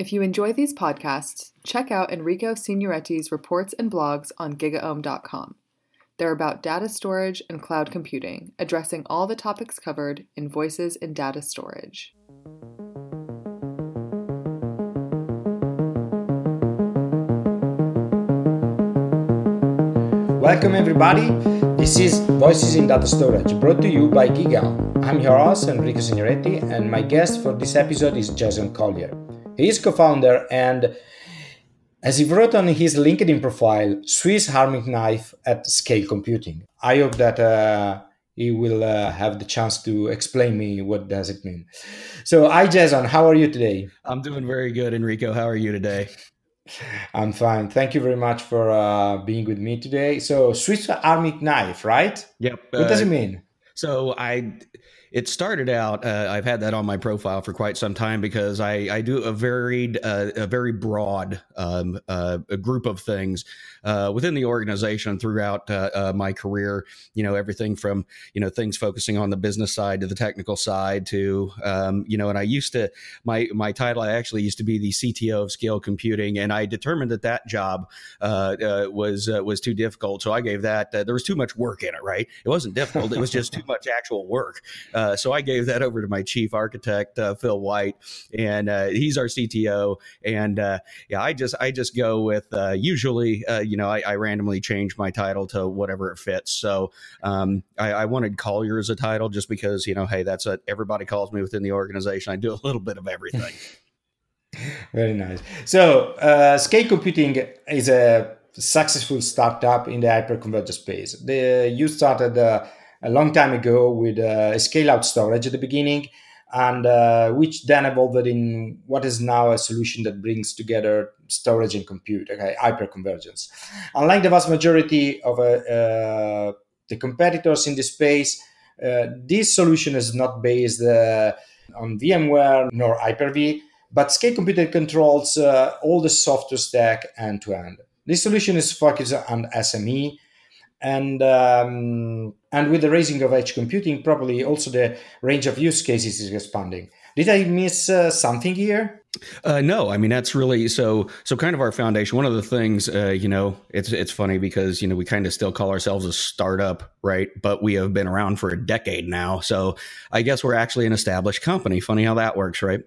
If you enjoy these podcasts, check out Enrico Signoretti's reports and blogs on gigaom.com. They're about data storage and cloud computing, addressing all the topics covered in Voices in Data Storage. Welcome, everybody. This is Voices in Data Storage, brought to you by GigaOM. I'm your host, Enrico Signoretti, and my guest for this episode is Jason Collier. He is co founder and, as he wrote on his LinkedIn profile, Swiss Army knife at scale computing. I hope that uh, he will uh, have the chance to explain me what does it mean. So, hi Jason, how are you today? I'm doing very good, Enrico. How are you today? I'm fine. Thank you very much for uh, being with me today. So, Swiss Army knife, right? Yep. What does it uh, mean? So, I it started out. Uh, I've had that on my profile for quite some time because I, I do a varied, uh, a very broad um, uh, group of things uh, within the organization throughout uh, uh, my career. You know, everything from you know things focusing on the business side to the technical side to um, you know. And I used to my my title. I actually used to be the CTO of Scale Computing, and I determined that that job was was too difficult. So I gave that. there was too much work in it. Right? It wasn't difficult. it was just too much actual work. Uh, so I gave that over to my chief architect, uh, Phil White, and uh, he's our CTO. And uh, yeah, I just I just go with uh, usually, you know, I, I, randomly change my title to whatever it fits. So um, I, I, wanted Collier as a title just because you know, hey, that's what everybody calls me within the organization. I do a little bit of everything. Very nice. So, uh, Scale Computing is a successful startup in the hyperconverged space. The, you started uh, a long time ago with uh, scale out storage at the beginning, and uh, which then evolved in what is now a solution that brings together storage and compute, okay, hyperconvergence. Unlike the vast majority of uh, uh the competitors in this space, uh, this solution is not based uh, on VMware nor Hyper-V, but Scale Computing controls all the software stack end to end. This solution is focused on SME and um, and with the raising of edge computing, probably also the range of use cases is expanding. Did I miss uh, something here? Uh, no, I mean that's really so. So kind of our foundation. One of the things, uh, you know, it's it's funny because you know we kind of still call ourselves a startup, right? But we have been around for a decade now, so I guess we're actually an established company. Funny how that works, right?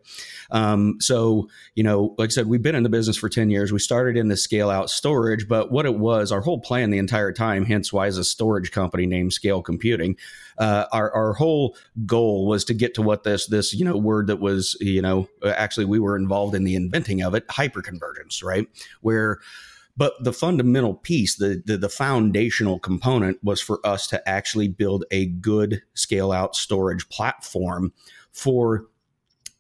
Um, so you know, like I said, we've been in the business for ten years. We started in the scale out storage, but what it was, our whole plan the entire time, hence why is a storage company named Scale Computing. Uh, our our whole goal was to get to what this this you know word that was you know actually we were were involved in the inventing of it, hyperconvergence, right? Where but the fundamental piece, the, the, the foundational component was for us to actually build a good scale out storage platform for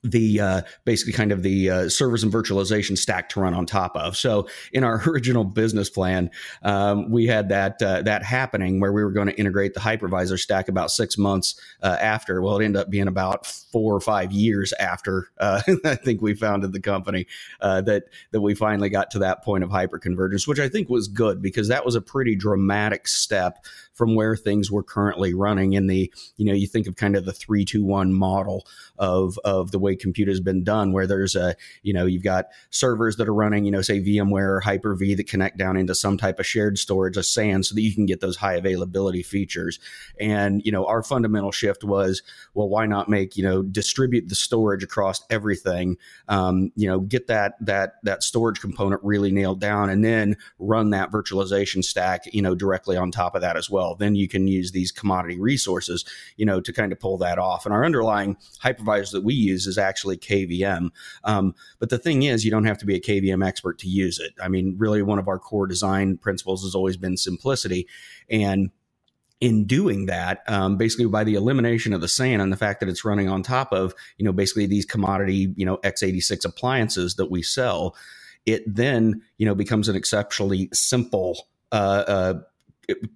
the uh, basically kind of the uh, servers and virtualization stack to run on top of. So in our original business plan, um, we had that uh, that happening where we were going to integrate the hypervisor stack about six months uh, after. Well, it ended up being about four or five years after uh, I think we founded the company uh, that that we finally got to that point of hyperconvergence, which I think was good because that was a pretty dramatic step from where things were currently running. In the you know you think of kind of the three two one model of of the way compute has been done where there's a you know you've got servers that are running you know say VMware or Hyper-V that connect down into some type of shared storage a SAN so that you can get those high availability features. And you know our fundamental shift was well why not make you know distribute the storage across everything um, you know get that that that storage component really nailed down and then run that virtualization stack you know directly on top of that as well well, then you can use these commodity resources, you know, to kind of pull that off. And our underlying hypervisor that we use is actually KVM. Um, but the thing is, you don't have to be a KVM expert to use it. I mean, really, one of our core design principles has always been simplicity. And in doing that, um, basically by the elimination of the SAN and the fact that it's running on top of, you know, basically these commodity, you know, x86 appliances that we sell, it then, you know, becomes an exceptionally simple uh, uh,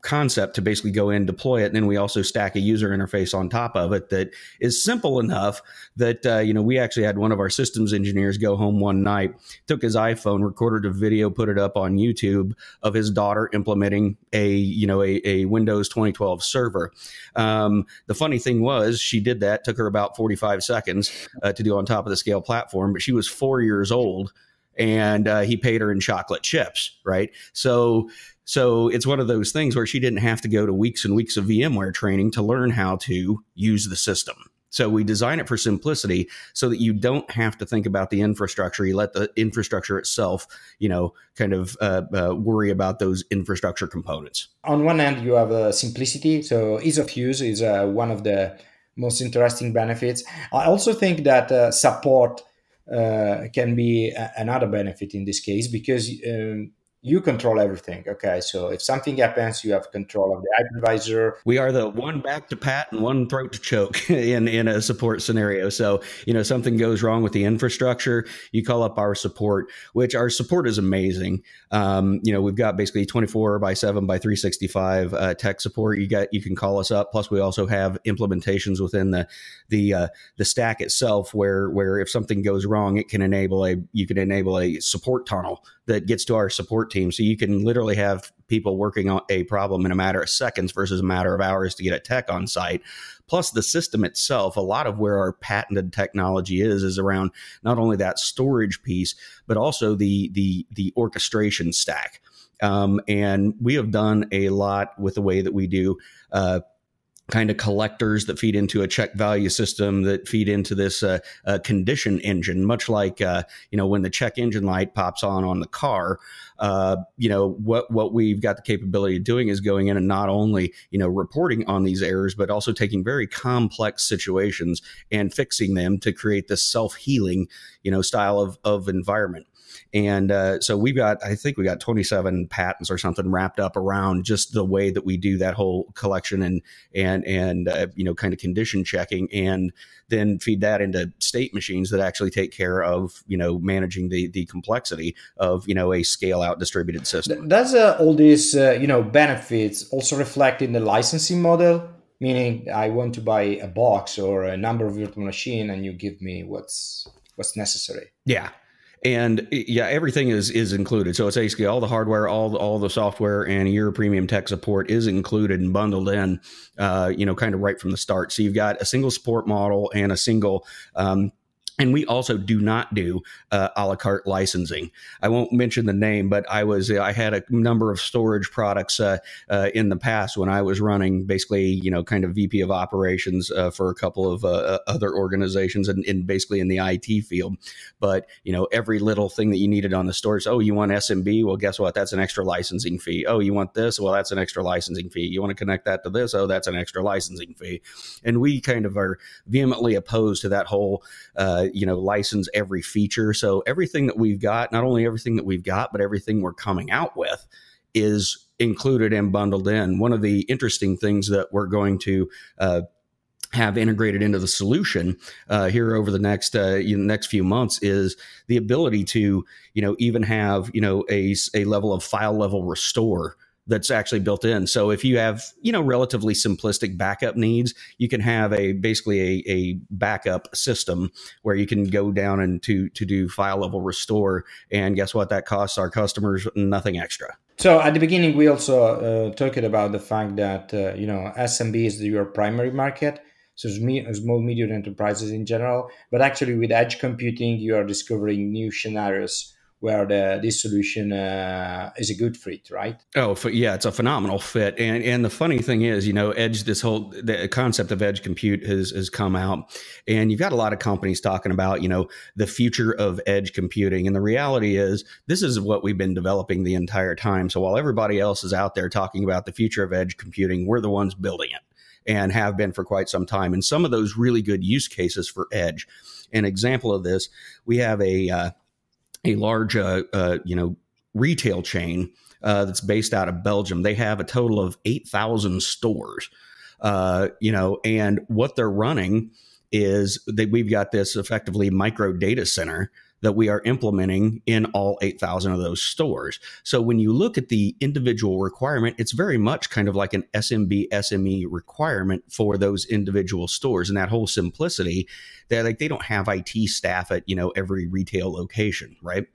concept to basically go in deploy it and then we also stack a user interface on top of it that is simple enough that uh, you know we actually had one of our systems engineers go home one night took his iphone recorded a video put it up on youtube of his daughter implementing a you know a, a windows 2012 server. Um, the funny thing was she did that took her about 45 seconds uh, to do on top of the scale platform but she was four years old and uh, he paid her in chocolate chips right? So so it's one of those things where she didn't have to go to weeks and weeks of VMware training to learn how to use the system. So we design it for simplicity so that you don't have to think about the infrastructure. You let the infrastructure itself, you know, kind of uh, uh, worry about those infrastructure components. On one hand, you have uh, simplicity. So ease of use is uh, one of the most interesting benefits. I also think that uh, support uh, can be a- another benefit in this case because um, you control everything. Okay, so if something happens, you have control of the hypervisor. We are the one back to pat and one throat to choke in in a support scenario. So you know something goes wrong with the infrastructure, you call up our support, which our support is amazing. Um, you know we've got basically twenty four by seven by three sixty five uh, tech support. You got you can call us up. Plus we also have implementations within the the uh, the stack itself where where if something goes wrong, it can enable a you can enable a support tunnel that gets to our support team. So you can literally have people working on a problem in a matter of seconds versus a matter of hours to get a tech on site. Plus, the system itself, a lot of where our patented technology is, is around not only that storage piece, but also the the the orchestration stack. Um, and we have done a lot with the way that we do. Uh, kind of collectors that feed into a check value system that feed into this uh, uh, condition engine, much like uh, you know when the check engine light pops on on the car. Uh, you know what what we've got the capability of doing is going in and not only you know reporting on these errors, but also taking very complex situations and fixing them to create this self healing you know style of of environment. And uh, so we've got, I think we got 27 patents or something wrapped up around just the way that we do that whole collection and and and uh, you know kind of condition checking, and then feed that into state machines that actually take care of you know managing the the complexity of you know a scale out distributed system. Does uh, all these uh, you know benefits also reflect in the licensing model? Meaning, I want to buy a box or a number of virtual machine, and you give me what's what's necessary. Yeah, and yeah, everything is is included. So it's basically all the hardware, all the, all the software, and your premium tech support is included and bundled in. Uh, you know, kind of right from the start. So you've got a single support model and a single um, and we also do not do uh, a la carte licensing. I won't mention the name, but I was I had a number of storage products uh, uh, in the past when I was running basically you know kind of VP of operations uh, for a couple of uh, uh, other organizations and, and, basically in the IT field. But you know every little thing that you needed on the storage. Oh, you want SMB? Well, guess what? That's an extra licensing fee. Oh, you want this? Well, that's an extra licensing fee. You want to connect that to this? Oh, that's an extra licensing fee. And we kind of are vehemently opposed to that whole you know, license every feature. So everything that we've got, not only everything that we've got, but everything we're coming out with is included and bundled in. One of the interesting things that we're going to uh, have integrated into the solution uh, here over the next uh, next few months is the ability to you know even have you know a, a level of file level restore that's actually built in. So if you have, you know, relatively simplistic backup needs, you can have a basically a, a backup system where you can go down and to to do file level restore. And guess what? That costs our customers nothing extra. So at the beginning, we also uh, talked about the fact that uh, you know SMB is your primary market, so small medium enterprises in general. But actually, with edge computing, you are discovering new scenarios where the, this solution uh, is a good fit, right? Oh, for, yeah, it's a phenomenal fit. And and the funny thing is, you know, edge this whole the concept of edge compute has has come out, and you've got a lot of companies talking about you know the future of edge computing. And the reality is, this is what we've been developing the entire time. So while everybody else is out there talking about the future of edge computing, we're the ones building it and have been for quite some time. And some of those really good use cases for edge. An example of this, we have a uh, a large, uh, uh, you know, retail chain uh, that's based out of Belgium. They have a total of eight thousand stores. Uh, you know, and what they're running is that we've got this effectively micro data center that we are implementing in all 8,000 of those stores. So when you look at the individual requirement, it's very much kind of like an SMB SME requirement for those individual stores and that whole simplicity that like they don't have IT staff at, you know, every retail location, right?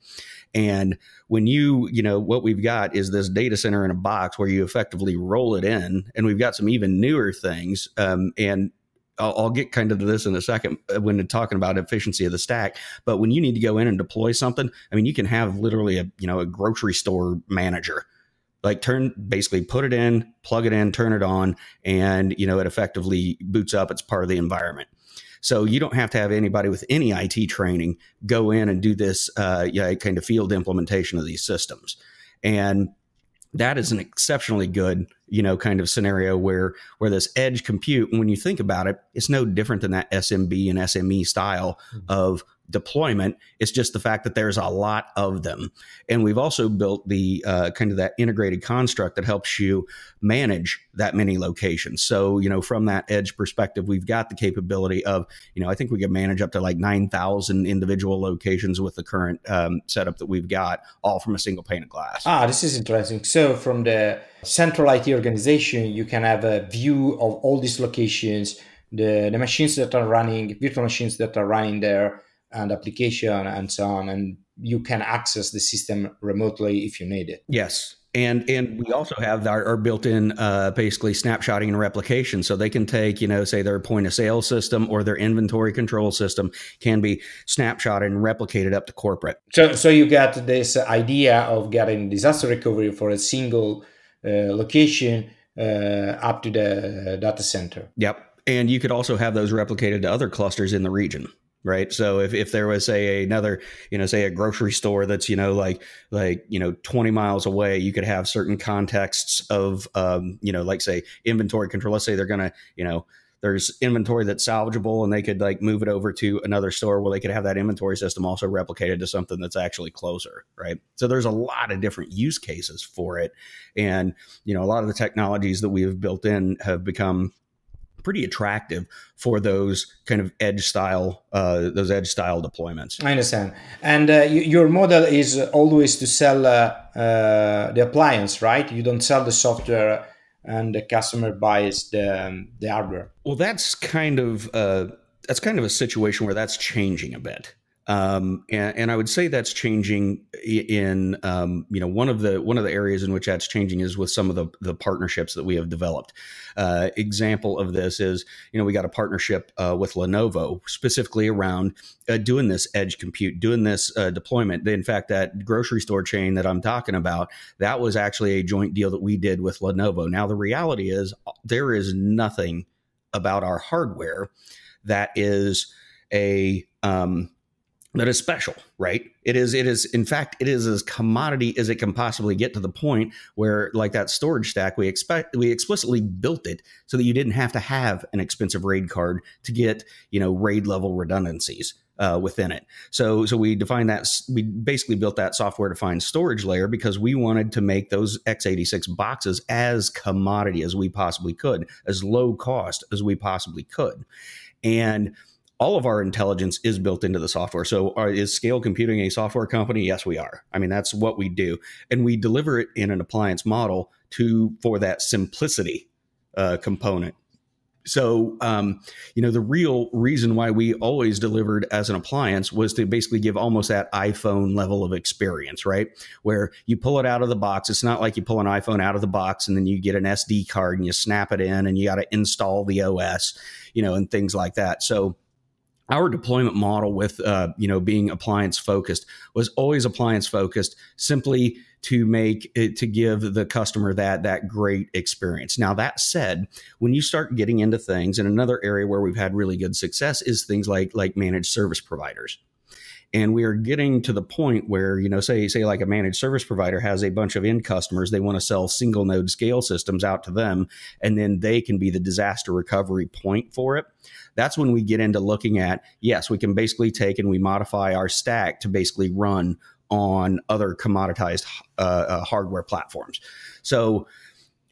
And when you, you know, what we've got is this data center in a box where you effectively roll it in, and we've got some even newer things. Um, and I'll, I'll, get kind of to this in a second uh, when talking about efficiency of the stack. But when you need to go in and deploy something, I mean, you can have literally a you know a grocery store manager like turn basically put it in plug it in turn it on and you know it effectively boots up it's part of the environment so you don't have to have anybody with any it training go in and do this uh, yeah, kind of field implementation of these systems and that is an exceptionally good you know kind of scenario where where this edge compute when you think about it it's no different than that smb and sme style mm-hmm. of deployment. It's just the fact that there's a lot of them. And we've also built the uh, kind of that integrated construct that helps you manage that many locations. So, you know, from that edge perspective, we've got the capability of, you know, I think we can manage up to like 9,000 individual locations with the current um, setup that we've got, all from a single pane of glass. Ah, this is interesting. So, from the central IT organization, you can have a view of all these locations. The, the machines that are running, virtual machines that are running there, and application and so on and you can access the system remotely if you need it. Yes. And and we also have our, our built-in uh, basically snapshotting and replication. So they can take you know say their point of sale system or their inventory control system can be snapshotted and replicated up to corporate. So so you get this idea of getting disaster recovery for a single location uh, up to the data center. Yep. And you could also have those replicated to other clusters in the region right? So if, if there was say another you know say a grocery store that's you know like like you know 20 miles away you could have certain contexts of um, you know like say inventory control. Let's say they're gonna you know there's inventory that's salvageable and they could like move it over to another store where they could have that inventory system also replicated to something that's actually closer right so there's a lot of different use cases for it and you know a lot of the technologies that we have built in have become pretty attractive for those kind of edge style uh, those edge style deployments. I understand. And uh, your model is always to sell uh, uh, the appliance, right? You don't sell the software, and the customer buys the um, the hardware. Well, that's kind of uh, that's kind of a situation where that's changing a bit. Um, and, and, I would say that's changing in um, you know one of the one of the areas in which that's changing is with some of the the partnerships that we have developed. Uh, example of this is you know we got a partnership uh, with Lenovo specifically around uh, doing this edge compute, doing this uh, deployment. In fact, that grocery store chain that I'm talking about that was actually a joint deal that we did with Lenovo. Now the reality is there is nothing about our hardware that is a um, that is special, right? It is, it is, in fact, it is as commodity as it can possibly get to the point where, like that storage stack, we expect we explicitly built it so that you didn't have to have an expensive RAID card to get, you know, RAID level redundancies uh, within it. So, so we defined that we basically built that software defined storage layer because we wanted to make those x86 boxes as commodity as we possibly could, as low cost as we possibly could, and all of our intelligence is built into the software. So, are, is Scale Computing a software company? Yes, we are. I mean, that's what we do, and we deliver it in an appliance model to for that simplicity uh, component. So, um, you know, the real reason why we always delivered as an appliance was to basically give almost that iPhone level of experience, right? Where you pull it out of the box. It's not like you pull an iPhone out of the box and then you get an SD card and you snap it in and you got to install the OS, you know, and things like that. So, our deployment model with uh, you know being appliance focused was always appliance focused simply to make it to give the customer that that great experience. Now that said when you start getting into things and another area where we've had really good success is things like like managed service providers and we are getting to the point where you know say say like a managed service provider has a bunch of end customers they want to sell single node scale systems out to them and then they can be the disaster recovery point for it. That's when we get into looking at yes we can basically take and we modify our stack to basically run on other commoditized uh, uh, hardware platforms. So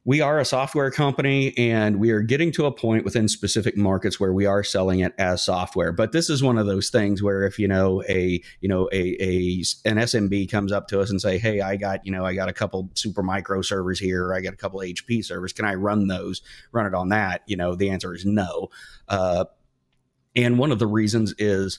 we are a software company and we are getting to a point within specific markets where we are selling it as software. But this is one of those things where if you know a you know a, a an smb comes up to us and say hey i got you know i got a couple super micro servers here or i got a couple hp servers can i run those run it on that? You know the answer is no. Uh, and one of the reasons is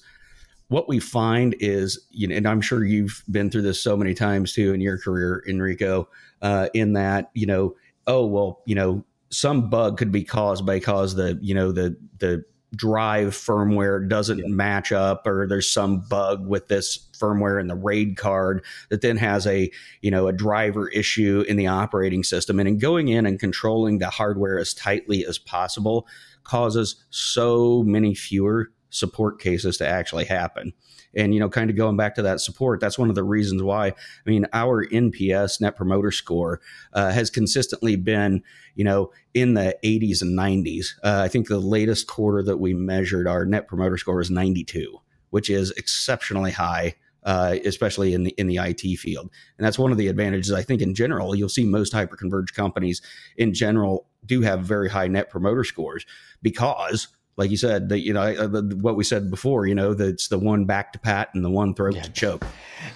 what we find is, you know, and I'm sure you've been through this so many times too in your career, Enrico, uh, in that, you know, oh well, you know, some bug could be caused by cause the you know the the drive firmware doesn't yeah. match up or there's some bug with this firmware in the raid card that then has a you know a driver issue in the operating system and in going in and controlling the hardware as tightly as possible causes so many fewer support cases to actually happen and, you know, kind of going back to that support, that's one of the reasons why, I mean, our NPS net promoter score uh, has consistently been, you know, in the 80s and 90s. Uh, I think the latest quarter that we measured, our net promoter score is 92, which is exceptionally high. Uh, especially in the in the IT field, and that's one of the advantages. I think in general, you'll see most hyperconverged companies in general do have very high net promoter scores because like you said, that you know uh, what we said before. You know, that's the one back to pat and the one throat yeah. to choke.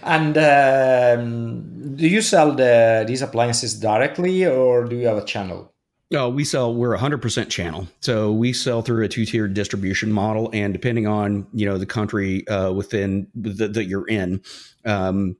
And um, do you sell the, these appliances directly, or do you have a channel? No, we sell. We're a hundred percent channel, so we sell through a two tiered distribution model, and depending on you know the country uh, within that you're in, um,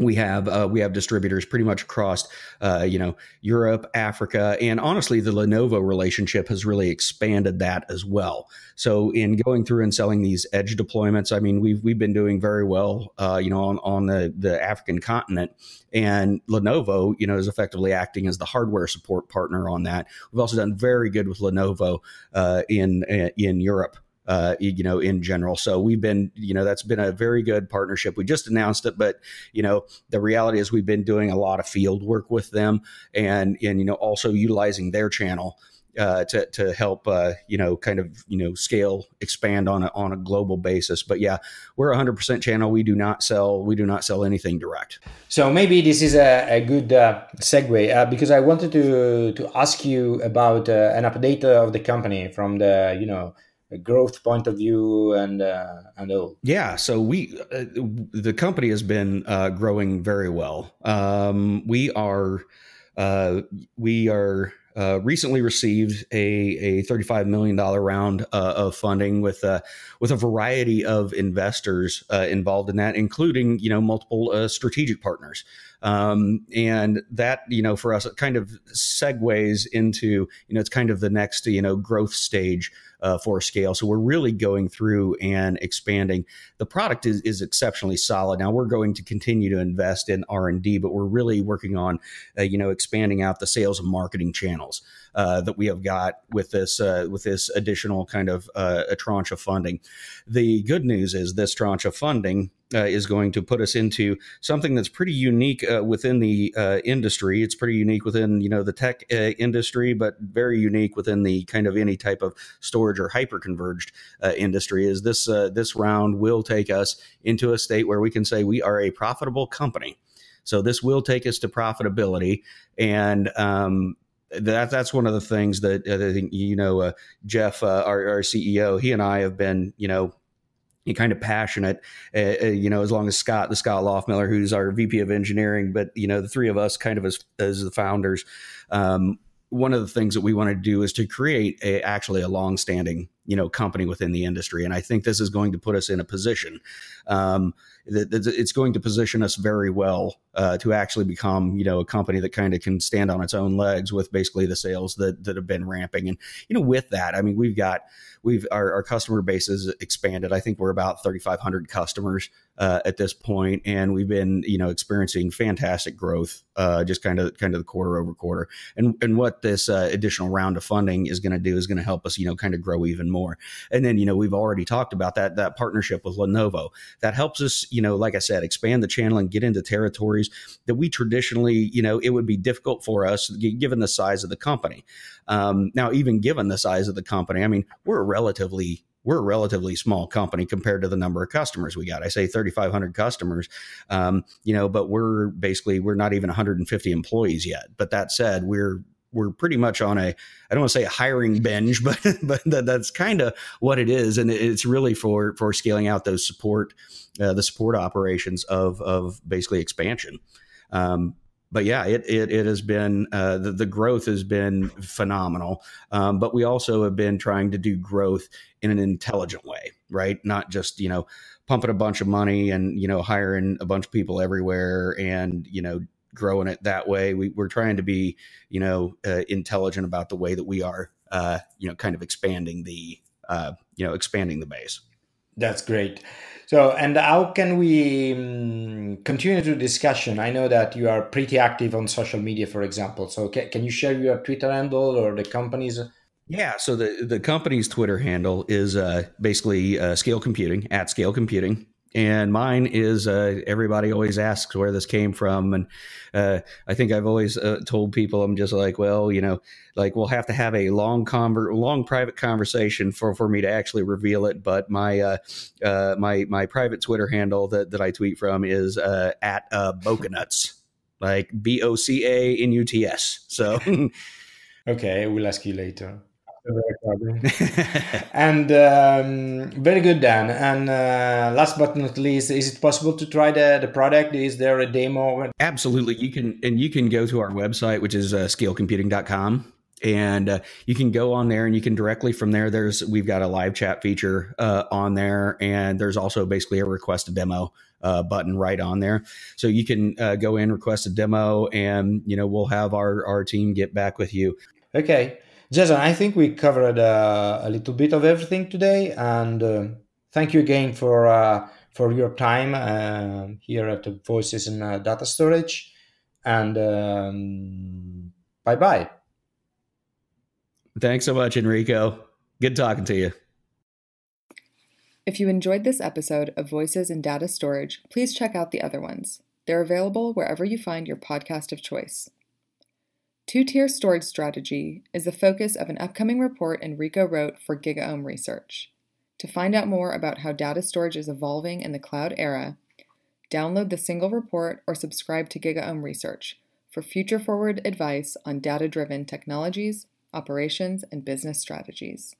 we have uh, we have distributors pretty much across uh, you know Europe, Africa, and honestly, the Lenovo relationship has really expanded that as well. So in going through and selling these edge deployments, I mean we've we've been doing very well, uh, you know, on on the the African continent, and Lenovo, you know, is effectively acting as the hardware support partner on that. We've also done very good with Lenovo uh, in in Europe uh, you know, in general. So we've been, you know, that's been a very good partnership. We just announced it, but you know, the reality is we've been doing a lot of field work with them, and and you know, also utilizing their channel. Uh, to to help uh, you know kind of you know scale expand on a on a global basis. But yeah, we're a hundred percent channel. We do not sell we do not sell anything direct. So maybe this is a, a good uh, segue uh, because I wanted to to ask you about uh, an update of the company from the you know growth point of view and uh, and all? Yeah, so we uh, the company has been uh, growing very well. Um, we are uh, we are. Uh, recently received a, a $35 million round uh, of funding with uh, with a variety of investors uh, involved in that, including you know multiple strategic partners. Um, and that, you know, for us, it kind of segues into, you know, it's kind of the next, you know, growth stage uh, for scale. So we're really going through and expanding. The product is, is exceptionally solid. Now we're going to continue to invest in R and D, but we're really working on, uh, you know, expanding out the sales and marketing channels uh, that we have got with this uh, with this additional kind of uh, a tranche of funding. The good news is this tranche of funding uh, is going to put us into something that's pretty unique uh, within the uh, industry. It's pretty unique within you know the tech uh, industry, but very unique within the kind of any type of storage or hyperconverged uh, industry. Is this uh, this round will take us into a state where we can say we are a profitable company. So this will take us to profitability, and um, that that's one of the things that I think you know Jeff, our, our CEO, he and I have been you know kind of passionate, uh, uh, you know, as long as Scott, the Scott Loftmiller, who's our VP of engineering, but, you know, the three of us kind of as, as the founders, um, one of the things that we want to do is to create a, actually a long-standing you know company within the industry and i think this is going to put us in a position um, that, it's going to position us very well uh, to actually become you know a company that kind of can stand on its own legs with basically the sales that that have been ramping and you know with that i mean we've got we've our, our customer base has expanded. I think we're about 3500 customers uh, at this point and we've been you know experiencing fantastic growth uh, just kind of kind of the quarter over quarter. And and what this uh, additional round of funding is going to do is going to help us you know kind of grow even more. And then you know we've already talked about that that partnership with lenovo. That helps us you know like i said expand the channel and get into territories that we traditionally you know it would be difficult for us given the size of the company. Um, now even given the size of the company i mean we're a relatively we're a relatively small company compared to the number of customers we got. I say 3,500 customers, um, you know, but we're basically we're not even 150 employees yet. But that said, we're we're pretty much on a I don't want to say a hiring binge, but but that, that's kind of what it is, and it's really for for scaling out those support uh, the support operations of of basically expansion. Um, but yeah, it it, it has been uh, the, the growth has been phenomenal. Um, but we also have been trying to do growth in an intelligent way, right? Not just you know pumping a bunch of money and you know hiring a bunch of people everywhere and you know growing it that way. We, are trying to be you know uh, intelligent about the way that we are uh, you know kind of expanding the uh, you know expanding the base. That's great. So, and how can we um, continue the discussion? I know that you are pretty active on social media, for example. So, can, can you share your Twitter handle or the company's? Yeah, so the the company's Twitter handle is uh, basically uh, Scale Computing at Scale Computing, and mine is uh, everybody always asks where this came from. And uh, i think i've always uh, told people i'm just like well you know like we'll have to have a long conver- long private conversation for, for me to actually reveal it. But my uh, uh, my my private twitter handle that, that i tweet from is uh, at uh, bocanuts. Like b-o-c-a-n-u-t-s so okay we'll ask you later and um, very good, Dan. And uh, last but not least, is it possible to try the, the product? Is there a demo? Absolutely. You can, and you can go to our website, which is uh, scalecomputing.com and uh, you can go on there and you can directly from there there's we've got a live chat feature uh, on there and there's also basically a request a demo uh, button right on there so you can uh, go in request a demo and you know we'll have our our team get back with you okay Jason, I think we covered uh, a little bit of everything today, and uh, thank you again for uh, for your time uh, here at the Voices in uh, Data Storage, and um, bye bye. Thanks so much, Enrico. Good talking to you. If you enjoyed this episode of Voices in Data Storage, please check out the other ones. They're available wherever you find your podcast of choice. Two tier storage strategy is the focus of an upcoming report Enrico wrote for GigaOM Research. To find out more about how data storage is evolving in the cloud era, download the single report or subscribe to GigaOM Research for future forward advice on data driven technologies, operations, and business strategies.